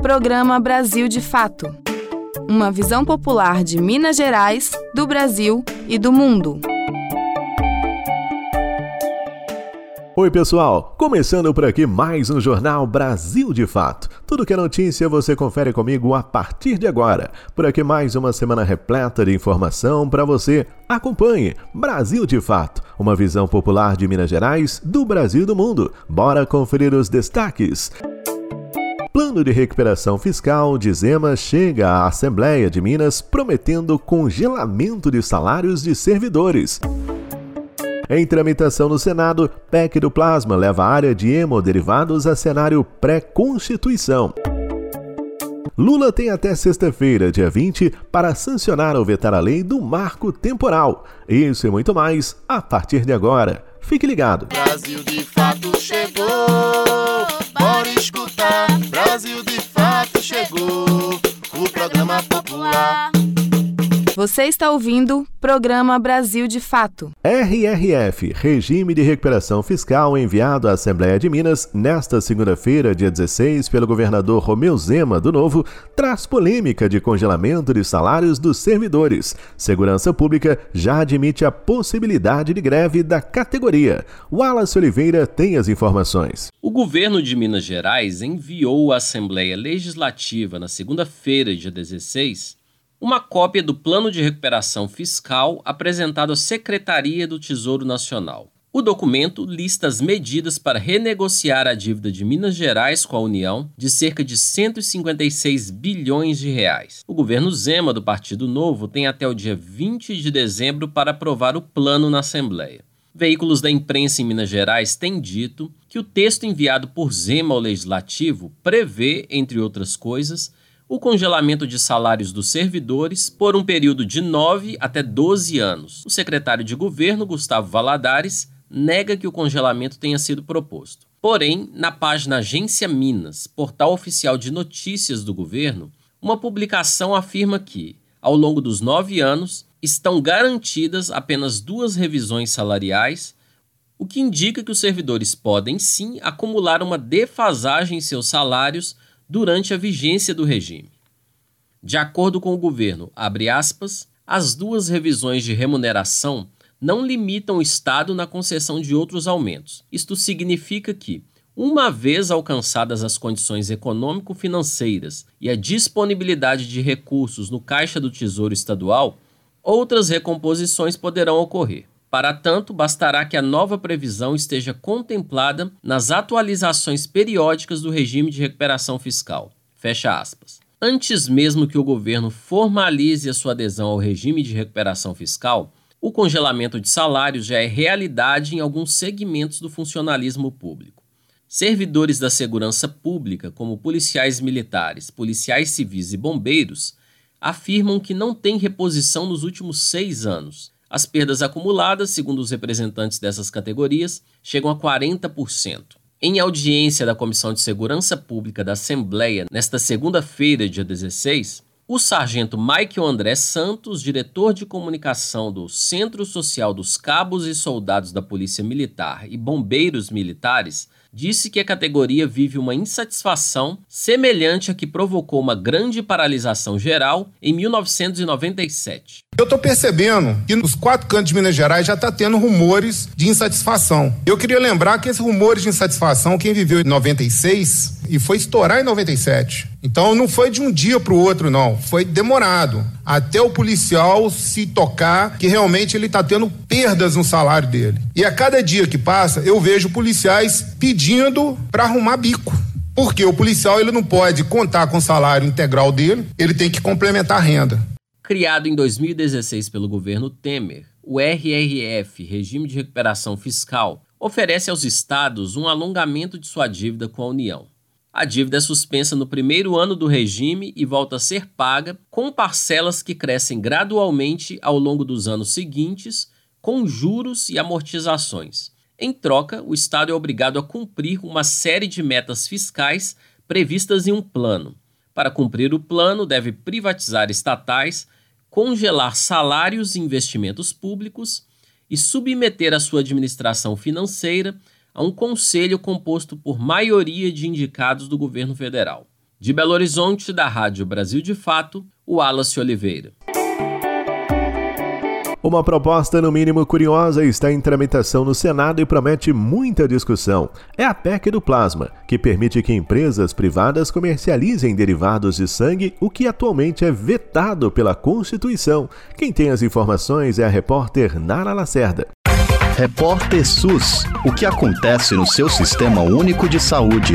Programa Brasil de Fato. Uma visão popular de Minas Gerais, do Brasil e do mundo. Oi, pessoal! Começando por aqui mais um Jornal Brasil de Fato. Tudo que é notícia você confere comigo a partir de agora. Por aqui mais uma semana repleta de informação para você. Acompanhe Brasil de Fato, uma visão popular de Minas Gerais, do Brasil e do mundo. Bora conferir os destaques. Plano de recuperação fiscal de Zema chega à Assembleia de Minas prometendo congelamento de salários de servidores. Em tramitação no Senado, PEC do Plasma leva a área de hemoderivados a cenário pré-constituição. Lula tem até sexta-feira, dia 20, para sancionar ou vetar a lei do marco temporal. Isso e muito mais a partir de agora. Fique ligado. Brasil de fato chegou, bora escutar. Brasil de fato chegou, o programa popular. Você está ouvindo Programa Brasil de Fato. RRF, Regime de Recuperação Fiscal, enviado à Assembleia de Minas nesta segunda-feira, dia 16, pelo governador Romeu Zema, do Novo, traz polêmica de congelamento de salários dos servidores. Segurança Pública já admite a possibilidade de greve da categoria. Wallace Oliveira tem as informações. O governo de Minas Gerais enviou à Assembleia Legislativa na segunda-feira, dia 16, uma cópia do Plano de Recuperação Fiscal apresentado à Secretaria do Tesouro Nacional. O documento lista as medidas para renegociar a dívida de Minas Gerais com a União de cerca de 156 bilhões de reais. O governo Zema do Partido Novo tem até o dia 20 de dezembro para aprovar o plano na Assembleia. Veículos da imprensa em Minas Gerais têm dito que o texto enviado por Zema ao Legislativo prevê, entre outras coisas, o congelamento de salários dos servidores por um período de 9 até 12 anos. O secretário de governo, Gustavo Valadares, nega que o congelamento tenha sido proposto. Porém, na página Agência Minas, portal oficial de notícias do governo, uma publicação afirma que, ao longo dos nove anos, estão garantidas apenas duas revisões salariais, o que indica que os servidores podem sim acumular uma defasagem em seus salários durante a vigência do regime. De acordo com o governo, aspas, as duas revisões de remuneração não limitam o Estado na concessão de outros aumentos. Isto significa que, uma vez alcançadas as condições econômico-financeiras e a disponibilidade de recursos no Caixa do Tesouro Estadual, outras recomposições poderão ocorrer. Para tanto, bastará que a nova previsão esteja contemplada nas atualizações periódicas do regime de recuperação fiscal. Fecha aspas. Antes mesmo que o governo formalize a sua adesão ao regime de recuperação fiscal, o congelamento de salários já é realidade em alguns segmentos do funcionalismo público. Servidores da segurança pública, como policiais militares, policiais civis e bombeiros, afirmam que não têm reposição nos últimos seis anos as perdas acumuladas, segundo os representantes dessas categorias, chegam a 40%. Em audiência da Comissão de Segurança Pública da Assembleia, nesta segunda-feira, dia 16, o sargento Michael André Santos, diretor de comunicação do Centro Social dos Cabos e Soldados da Polícia Militar e Bombeiros Militares, disse que a categoria vive uma insatisfação semelhante à que provocou uma grande paralisação geral em 1997. Eu estou percebendo que nos quatro cantos de Minas Gerais já está tendo rumores de insatisfação. Eu queria lembrar que esses rumores de insatisfação, quem viveu em 96 e foi estourar em 97. Então não foi de um dia para o outro, não. Foi demorado. Até o policial se tocar que realmente ele está tendo perdas no salário dele. E a cada dia que passa, eu vejo policiais pedindo para arrumar bico. Porque o policial ele não pode contar com o salário integral dele, ele tem que complementar a renda. Criado em 2016 pelo governo Temer, o RRF, Regime de Recuperação Fiscal, oferece aos estados um alongamento de sua dívida com a União. A dívida é suspensa no primeiro ano do regime e volta a ser paga com parcelas que crescem gradualmente ao longo dos anos seguintes, com juros e amortizações. Em troca, o Estado é obrigado a cumprir uma série de metas fiscais previstas em um plano. Para cumprir o plano, deve privatizar estatais, congelar salários e investimentos públicos e submeter a sua administração financeira a um conselho composto por maioria de indicados do governo federal. De Belo Horizonte, da Rádio Brasil de Fato, o Wallace Oliveira. Uma proposta, no mínimo curiosa, está em tramitação no Senado e promete muita discussão. É a PEC do Plasma, que permite que empresas privadas comercializem derivados de sangue, o que atualmente é vetado pela Constituição. Quem tem as informações é a repórter Nara Lacerda. Repórter SUS: O que acontece no seu sistema único de saúde?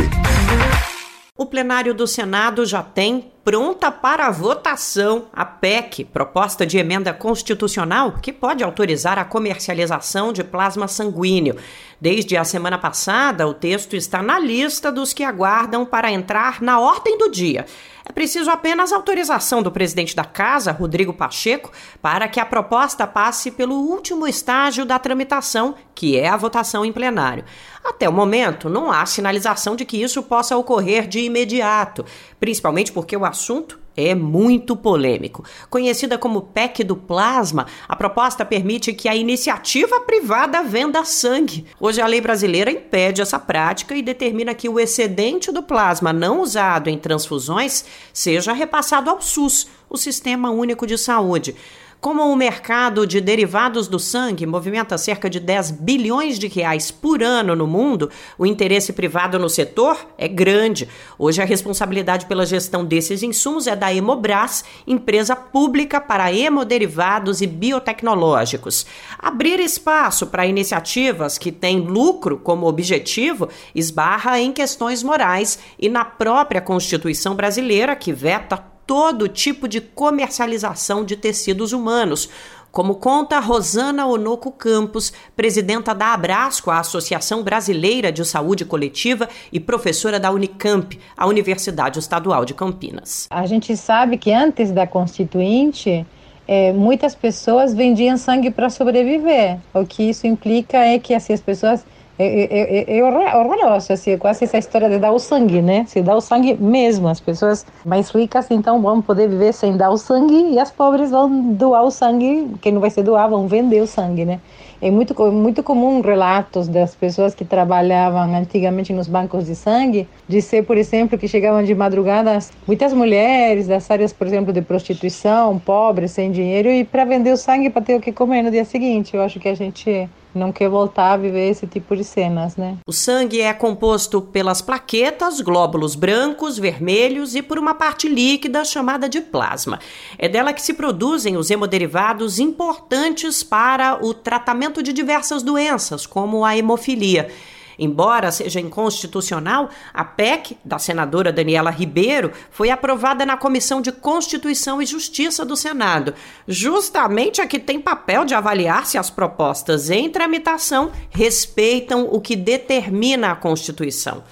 O plenário do Senado já tem pronta para votação a PEC, proposta de emenda constitucional, que pode autorizar a comercialização de plasma sanguíneo. Desde a semana passada, o texto está na lista dos que aguardam para entrar na ordem do dia. É preciso apenas autorização do presidente da Casa, Rodrigo Pacheco, para que a proposta passe pelo último estágio da tramitação, que é a votação em plenário. Até o momento, não há sinalização de que isso possa ocorrer de imediato, principalmente porque o assunto é muito polêmico. Conhecida como PEC do Plasma, a proposta permite que a iniciativa privada venda sangue. Hoje, a lei brasileira impede essa prática e determina que o excedente do plasma não usado em transfusões seja repassado ao SUS, o Sistema Único de Saúde. Como o mercado de derivados do sangue movimenta cerca de 10 bilhões de reais por ano no mundo, o interesse privado no setor é grande. Hoje a responsabilidade pela gestão desses insumos é da Hemobras, empresa pública para hemoderivados e biotecnológicos. Abrir espaço para iniciativas que têm lucro como objetivo esbarra em questões morais e na própria Constituição brasileira que veta todo tipo de comercialização de tecidos humanos, como conta Rosana Onoco Campos, presidenta da Abrasco, a Associação Brasileira de Saúde Coletiva e professora da Unicamp, a Universidade Estadual de Campinas. A gente sabe que antes da Constituinte, é, muitas pessoas vendiam sangue para sobreviver. O que isso implica é que assim, as pessoas é, é, é, é horroroso, assim, quase essa história de dar o sangue, né? Se dá o sangue mesmo, as pessoas mais ricas então vão poder viver sem dar o sangue e as pobres vão doar o sangue, quem não vai ser doar vão vender o sangue, né? É muito, muito comum relatos das pessoas que trabalhavam antigamente nos bancos de sangue, de ser, por exemplo, que chegavam de madrugada muitas mulheres das áreas, por exemplo, de prostituição, pobres, sem dinheiro, e para vender o sangue para ter o que comer no dia seguinte. Eu acho que a gente não quer voltar a viver esse tipo de cenas, né? O sangue é composto pelas plaquetas, glóbulos brancos, vermelhos e por uma parte líquida chamada de plasma. É dela que se produzem os hemoderivados importantes para o tratamento de diversas doenças, como a hemofilia. Embora seja inconstitucional, a PEC da senadora Daniela Ribeiro foi aprovada na Comissão de Constituição e Justiça do Senado, justamente a que tem papel de avaliar se as propostas em tramitação respeitam o que determina a Constituição.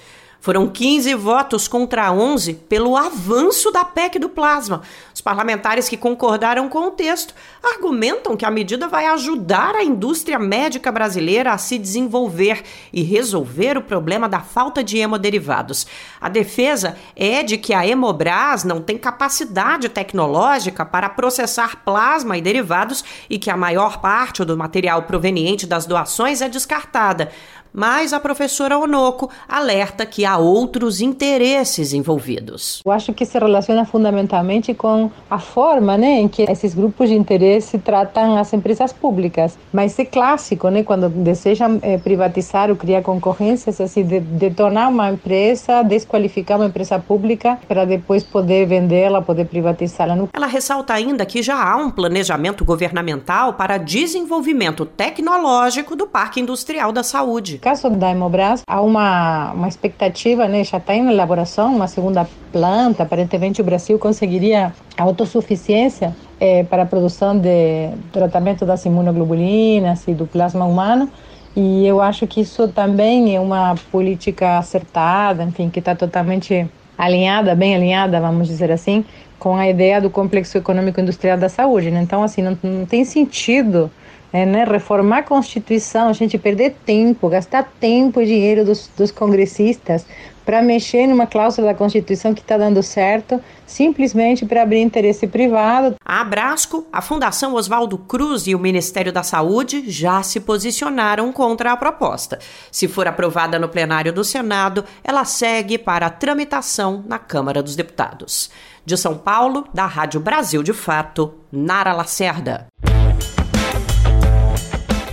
Foram 15 votos contra 11 pelo avanço da PEC do plasma. Os parlamentares que concordaram com o texto argumentam que a medida vai ajudar a indústria médica brasileira a se desenvolver e resolver o problema da falta de hemoderivados. A defesa é de que a Hemobras não tem capacidade tecnológica para processar plasma e derivados e que a maior parte do material proveniente das doações é descartada mas a professora Onoco alerta que há outros interesses envolvidos. Eu acho que se relaciona fundamentalmente com a forma né, em que esses grupos de interesse tratam as empresas públicas. Mas é clássico, né, quando desejam é, privatizar ou criar concorrências, assim, de, detonar uma empresa, desqualificar uma empresa pública para depois poder vendê-la, poder privatizá-la. Ela ressalta ainda que já há um planejamento governamental para desenvolvimento tecnológico do Parque Industrial da Saúde caso da Hemobras, há uma, uma expectativa, né, já está em elaboração, uma segunda planta. Aparentemente, o Brasil conseguiria autossuficiência é, para a produção de tratamento das imunoglobulinas e do plasma humano. E eu acho que isso também é uma política acertada, enfim, que está totalmente alinhada, bem alinhada, vamos dizer assim, com a ideia do complexo econômico industrial da saúde. Né? Então, assim, não, não tem sentido é, né, reformar a Constituição, a gente perder tempo, gastar tempo e dinheiro dos, dos congressistas para mexer numa cláusula da Constituição que está dando certo, simplesmente para abrir interesse privado. A Abrasco, a Fundação Oswaldo Cruz e o Ministério da Saúde já se posicionaram contra a proposta. Se for aprovada no plenário do Senado, ela segue para tramitação na Câmara dos Deputados. De São Paulo, da Rádio Brasil de Fato, Nara Lacerda.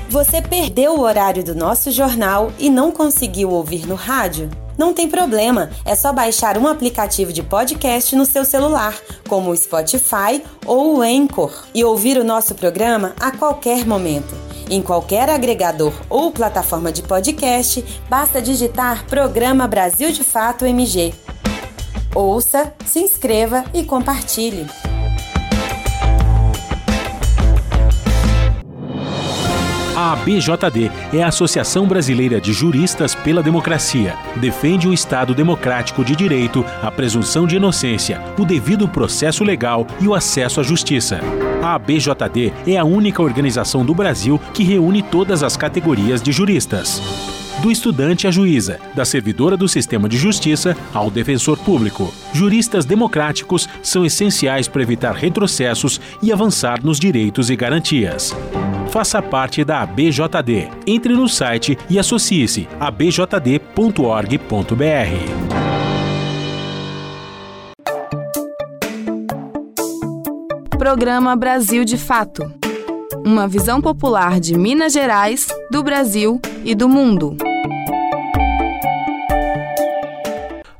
Você perdeu o horário do nosso jornal e não conseguiu ouvir no rádio? Não tem problema, é só baixar um aplicativo de podcast no seu celular, como o Spotify ou o Anchor, e ouvir o nosso programa a qualquer momento. Em qualquer agregador ou plataforma de podcast, basta digitar Programa Brasil de Fato MG. Ouça, se inscreva e compartilhe. A ABJD é a Associação Brasileira de Juristas pela Democracia. Defende o Estado democrático de direito, a presunção de inocência, o devido processo legal e o acesso à justiça. A ABJD é a única organização do Brasil que reúne todas as categorias de juristas do estudante à juíza, da servidora do sistema de justiça ao defensor público. Juristas democráticos são essenciais para evitar retrocessos e avançar nos direitos e garantias. Faça parte da ABJD. Entre no site e associe-se a abjd.org.br. Programa Brasil de Fato. Uma visão popular de Minas Gerais, do Brasil e do mundo.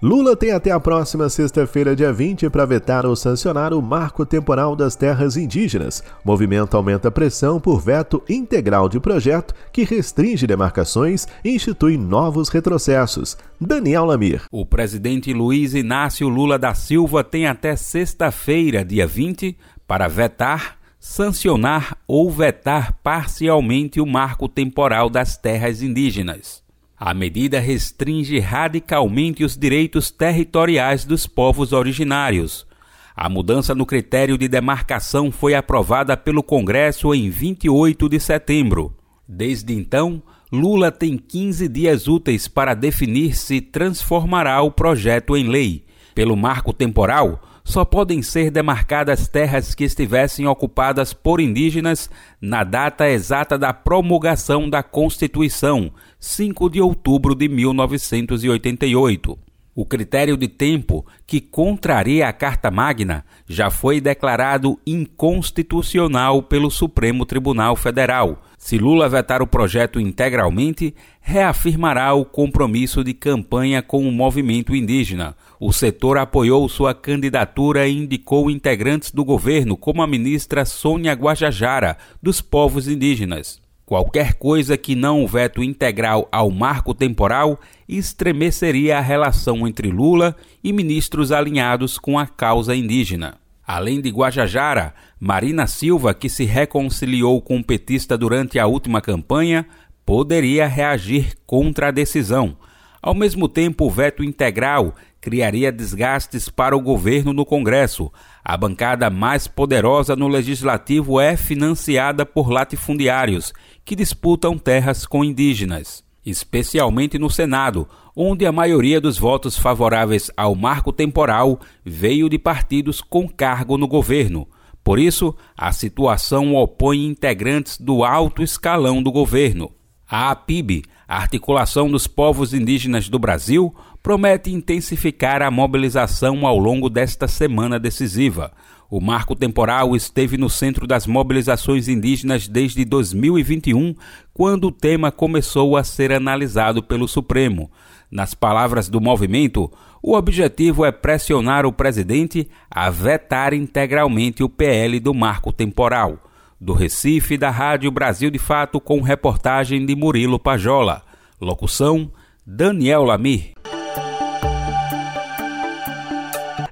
Lula tem até a próxima sexta-feira, dia 20, para vetar ou sancionar o marco temporal das terras indígenas. O movimento aumenta a pressão por veto integral de projeto que restringe demarcações e institui novos retrocessos. Daniel Lamir. O presidente Luiz Inácio Lula da Silva tem até sexta-feira, dia 20, para vetar, sancionar ou vetar parcialmente o marco temporal das terras indígenas. A medida restringe radicalmente os direitos territoriais dos povos originários. A mudança no critério de demarcação foi aprovada pelo Congresso em 28 de setembro. Desde então, Lula tem 15 dias úteis para definir se transformará o projeto em lei. Pelo marco temporal, só podem ser demarcadas terras que estivessem ocupadas por indígenas na data exata da promulgação da Constituição, 5 de outubro de 1988. O critério de tempo, que contraria a Carta Magna, já foi declarado inconstitucional pelo Supremo Tribunal Federal. Se Lula vetar o projeto integralmente, reafirmará o compromisso de campanha com o movimento indígena. O setor apoiou sua candidatura e indicou integrantes do governo, como a ministra Sônia Guajajara, dos povos indígenas. Qualquer coisa que não o veto integral ao marco temporal estremeceria a relação entre Lula e ministros alinhados com a causa indígena. Além de Guajajara, Marina Silva, que se reconciliou com o petista durante a última campanha, poderia reagir contra a decisão. Ao mesmo tempo, o veto integral criaria desgastes para o governo no Congresso. A bancada mais poderosa no legislativo é financiada por latifundiários que disputam terras com indígenas, especialmente no Senado, onde a maioria dos votos favoráveis ao marco temporal veio de partidos com cargo no governo. Por isso, a situação opõe integrantes do alto escalão do governo. A APIB, Articulação dos Povos Indígenas do Brasil, promete intensificar a mobilização ao longo desta semana decisiva. O marco temporal esteve no centro das mobilizações indígenas desde 2021, quando o tema começou a ser analisado pelo Supremo. Nas palavras do movimento, o objetivo é pressionar o presidente a vetar integralmente o PL do marco temporal. Do Recife, da Rádio Brasil de Fato, com reportagem de Murilo Pajola. Locução: Daniel Lamir.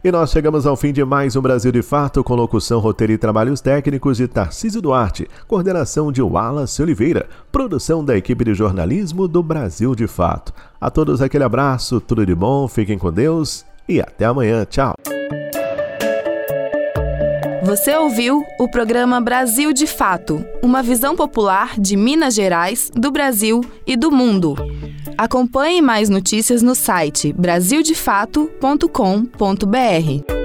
E nós chegamos ao fim de mais um Brasil de Fato, com locução, roteiro e trabalhos técnicos de Tarcísio Duarte, coordenação de Wallace Oliveira, produção da equipe de jornalismo do Brasil de Fato. A todos aquele abraço, tudo de bom, fiquem com Deus e até amanhã. Tchau. Você ouviu o programa Brasil de Fato, uma visão popular de Minas Gerais, do Brasil e do mundo. Acompanhe mais notícias no site brasildefato.com.br.